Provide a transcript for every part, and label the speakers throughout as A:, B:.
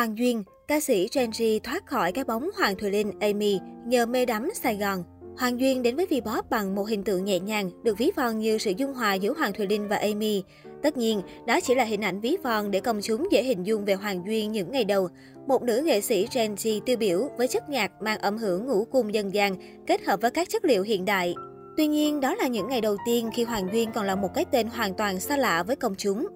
A: Hoàng Duyên, ca sĩ Genji thoát khỏi cái bóng Hoàng Thùy Linh, Amy nhờ mê đắm Sài Gòn. Hoàng Duyên đến với Vpop bằng một hình tượng nhẹ nhàng, được ví von như sự dung hòa giữa Hoàng Thùy Linh và Amy. Tất nhiên, đó chỉ là hình ảnh ví von để công chúng dễ hình dung về Hoàng Duyên những ngày đầu. Một nữ nghệ sĩ Gen Z tiêu biểu với chất nhạc mang âm hưởng ngũ cung dân gian, kết hợp với các chất liệu hiện đại. Tuy nhiên, đó là những ngày đầu tiên khi Hoàng Duyên còn là một cái tên hoàn toàn xa lạ với công chúng.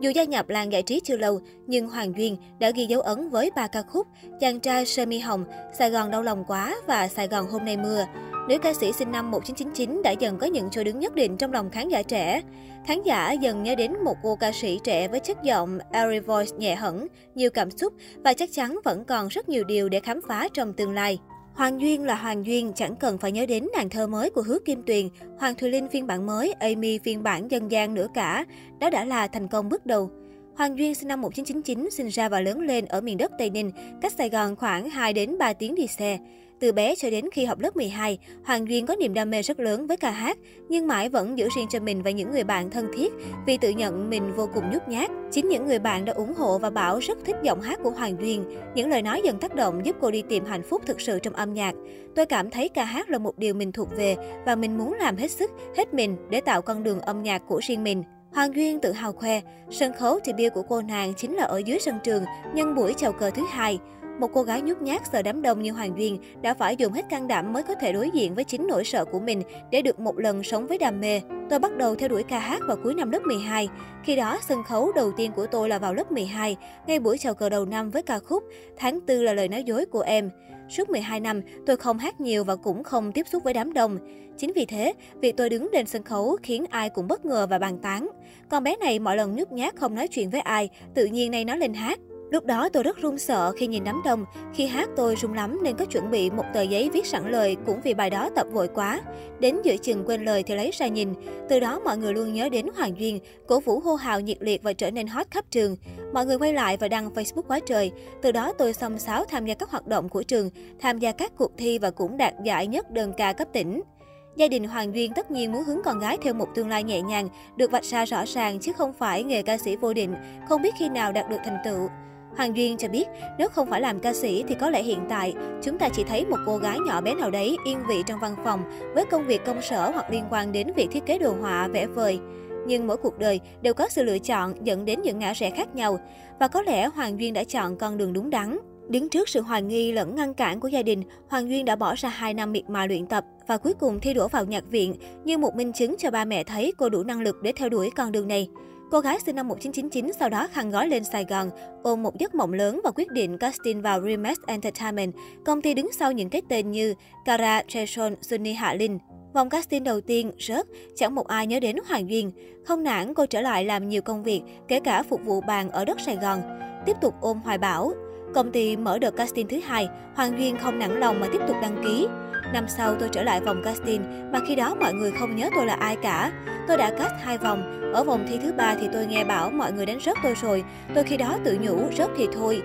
A: Dù gia nhập làng giải trí chưa lâu, nhưng Hoàng Duyên đã ghi dấu ấn với ba ca khúc Chàng trai Sơ Mi Hồng, Sài Gòn đau lòng quá và Sài Gòn hôm nay mưa. Nữ ca sĩ sinh năm 1999 đã dần có những chỗ đứng nhất định trong lòng khán giả trẻ. Khán giả dần nhớ đến một cô ca sĩ trẻ với chất giọng airy voice nhẹ hẳn, nhiều cảm xúc và chắc chắn vẫn còn rất nhiều điều để khám phá trong tương lai. Hoàng Duyên là Hoàng Duyên, chẳng cần phải nhớ đến nàng thơ mới của Hứa Kim Tuyền, Hoàng Thùy Linh phiên bản mới, Amy phiên bản dân gian nữa cả. Đó đã là thành công bước đầu. Hoàng Duyên sinh năm 1999, sinh ra và lớn lên ở miền đất Tây Ninh, cách Sài Gòn khoảng 2 đến 3 tiếng đi xe. Từ bé cho đến khi học lớp 12, Hoàng Duyên có niềm đam mê rất lớn với ca hát, nhưng mãi vẫn giữ riêng cho mình và những người bạn thân thiết vì tự nhận mình vô cùng nhút nhát. Chính những người bạn đã ủng hộ và bảo rất thích giọng hát của Hoàng Duyên. Những lời nói dần tác động giúp cô đi tìm hạnh phúc thực sự trong âm nhạc. Tôi cảm thấy ca hát là một điều mình thuộc về và mình muốn làm hết sức, hết mình để tạo con đường âm nhạc của riêng mình. Hoàng Duyên tự hào khoe, sân khấu debut của cô nàng chính là ở dưới sân trường, nhân buổi chào cờ thứ hai. Một cô gái nhút nhát sợ đám đông như Hoàng Duyên đã phải dùng hết can đảm mới có thể đối diện với chính nỗi sợ của mình để được một lần sống với đam mê. Tôi bắt đầu theo đuổi ca hát vào cuối năm lớp 12. Khi đó, sân khấu đầu tiên của tôi là vào lớp 12, ngay buổi chào cờ đầu năm với ca khúc Tháng Tư là lời nói dối của em. Suốt 12 năm, tôi không hát nhiều và cũng không tiếp xúc với đám đông. Chính vì thế, việc tôi đứng lên sân khấu khiến ai cũng bất ngờ và bàn tán. Con bé này mọi lần nhút nhát không nói chuyện với ai, tự nhiên nay nó lên hát. Lúc đó tôi rất run sợ khi nhìn đám đông. Khi hát tôi run lắm nên có chuẩn bị một tờ giấy viết sẵn lời cũng vì bài đó tập vội quá. Đến giữa chừng quên lời thì lấy ra nhìn. Từ đó mọi người luôn nhớ đến Hoàng Duyên, cổ vũ hô hào nhiệt liệt và trở nên hot khắp trường. Mọi người quay lại và đăng Facebook quá trời. Từ đó tôi xông xáo tham gia các hoạt động của trường, tham gia các cuộc thi và cũng đạt giải nhất đơn ca cấp tỉnh. Gia đình Hoàng Duyên tất nhiên muốn hướng con gái theo một tương lai nhẹ nhàng, được vạch ra rõ ràng chứ không phải nghề ca sĩ vô định, không biết khi nào đạt được thành tựu. Hoàng Duyên cho biết, nếu không phải làm ca sĩ thì có lẽ hiện tại chúng ta chỉ thấy một cô gái nhỏ bé nào đấy yên vị trong văn phòng với công việc công sở hoặc liên quan đến việc thiết kế đồ họa, vẽ vời. Nhưng mỗi cuộc đời đều có sự lựa chọn dẫn đến những ngã rẽ khác nhau. Và có lẽ Hoàng Duyên đã chọn con đường đúng đắn. Đứng trước sự hoài nghi lẫn ngăn cản của gia đình, Hoàng Duyên đã bỏ ra 2 năm miệt mài luyện tập và cuối cùng thi đỗ vào nhạc viện như một minh chứng cho ba mẹ thấy cô đủ năng lực để theo đuổi con đường này. Cô gái sinh năm 1999 sau đó khăn gói lên Sài Gòn, ôm một giấc mộng lớn và quyết định casting vào Remax Entertainment, công ty đứng sau những cái tên như Cara Jason, Sunny Hạ Linh. Vòng casting đầu tiên rớt, chẳng một ai nhớ đến Hoàng Duyên. Không nản, cô trở lại làm nhiều công việc, kể cả phục vụ bàn ở đất Sài Gòn. Tiếp tục ôm hoài bão. Công ty mở đợt casting thứ hai, Hoàng Duyên không nản lòng mà tiếp tục đăng ký. Năm sau tôi trở lại vòng casting, mà khi đó mọi người không nhớ tôi là ai cả. Tôi đã cast hai vòng, ở vòng thi thứ ba thì tôi nghe bảo mọi người đánh rớt tôi rồi. Tôi khi đó tự nhủ rớt thì thôi.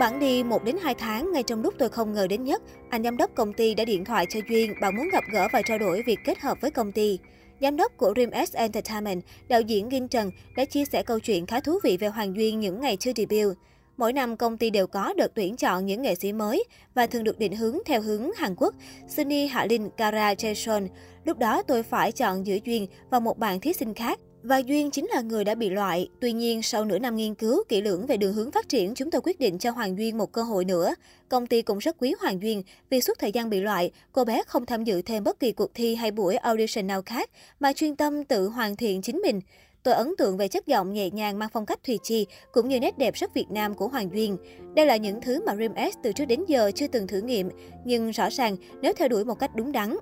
A: Bản đi 1 đến 2 tháng, ngay trong lúc tôi không ngờ đến nhất, anh giám đốc công ty đã điện thoại cho Duyên bảo muốn gặp gỡ và trao đổi việc kết hợp với công ty. Giám đốc của Dream S Entertainment, đạo diễn Gin Trần đã chia sẻ câu chuyện khá thú vị về Hoàng Duyên những ngày chưa debut. Mỗi năm công ty đều có đợt tuyển chọn những nghệ sĩ mới và thường được định hướng theo hướng Hàn Quốc, Sunny Hạ Linh, Kara Jason. Lúc đó tôi phải chọn giữa Duyên và một bạn thí sinh khác. Và Duyên chính là người đã bị loại. Tuy nhiên, sau nửa năm nghiên cứu kỹ lưỡng về đường hướng phát triển, chúng tôi quyết định cho Hoàng Duyên một cơ hội nữa. Công ty cũng rất quý Hoàng Duyên vì suốt thời gian bị loại, cô bé không tham dự thêm bất kỳ cuộc thi hay buổi audition nào khác, mà chuyên tâm tự hoàn thiện chính mình. Tôi ấn tượng về chất giọng nhẹ nhàng mang phong cách Thùy Chi, cũng như nét đẹp rất Việt Nam của Hoàng Duyên. Đây là những thứ mà Rim S từ trước đến giờ chưa từng thử nghiệm, nhưng rõ ràng nếu theo đuổi một cách đúng đắn.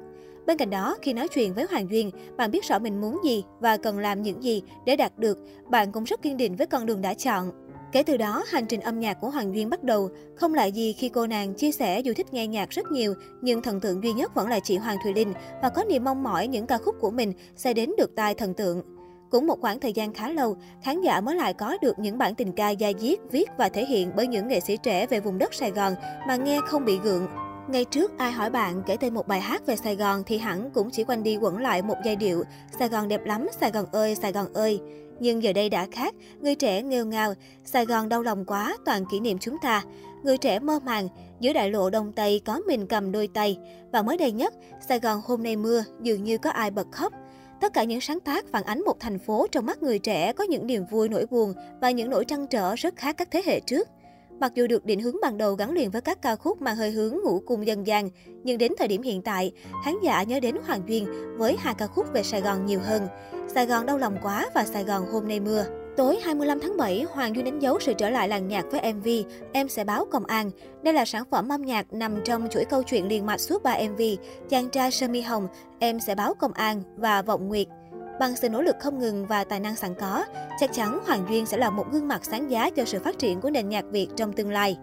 A: Bên cạnh đó, khi nói chuyện với Hoàng Duyên, bạn biết rõ mình muốn gì và cần làm những gì để đạt được, bạn cũng rất kiên định với con đường đã chọn. Kể từ đó, hành trình âm nhạc của Hoàng Duyên bắt đầu. Không lạ gì khi cô nàng chia sẻ dù thích nghe nhạc rất nhiều, nhưng thần tượng duy nhất vẫn là chị Hoàng Thùy Linh và có niềm mong mỏi những ca khúc của mình sẽ đến được tai thần tượng. Cũng một khoảng thời gian khá lâu, khán giả mới lại có được những bản tình ca da diết, viết và thể hiện bởi những nghệ sĩ trẻ về vùng đất Sài Gòn mà nghe không bị gượng. Ngày trước ai hỏi bạn kể tên một bài hát về Sài Gòn thì hẳn cũng chỉ quanh đi quẩn lại một giai điệu Sài Gòn đẹp lắm, Sài Gòn ơi, Sài Gòn ơi. Nhưng giờ đây đã khác, người trẻ nghêu ngao, Sài Gòn đau lòng quá, toàn kỷ niệm chúng ta. Người trẻ mơ màng, giữa đại lộ Đông Tây có mình cầm đôi tay. Và mới đây nhất, Sài Gòn hôm nay mưa, dường như có ai bật khóc. Tất cả những sáng tác phản ánh một thành phố trong mắt người trẻ có những niềm vui nỗi buồn và những nỗi trăn trở rất khác các thế hệ trước. Mặc dù được định hướng ban đầu gắn liền với các ca khúc mang hơi hướng ngũ cung dân gian, nhưng đến thời điểm hiện tại, khán giả nhớ đến Hoàng Duyên với hai ca khúc về Sài Gòn nhiều hơn. Sài Gòn đau lòng quá và Sài Gòn hôm nay mưa. Tối 25 tháng 7, Hoàng Duy đánh dấu sự trở lại làng nhạc với MV Em sẽ báo công an. Đây là sản phẩm âm nhạc nằm trong chuỗi câu chuyện liền mạch suốt 3 MV Chàng trai Sơ Mi Hồng, Em sẽ báo công an và Vọng Nguyệt. Bằng sự nỗ lực không ngừng và tài năng sẵn có, chắc chắn Hoàng Duyên sẽ là một gương mặt sáng giá cho sự phát triển của nền nhạc Việt trong tương lai.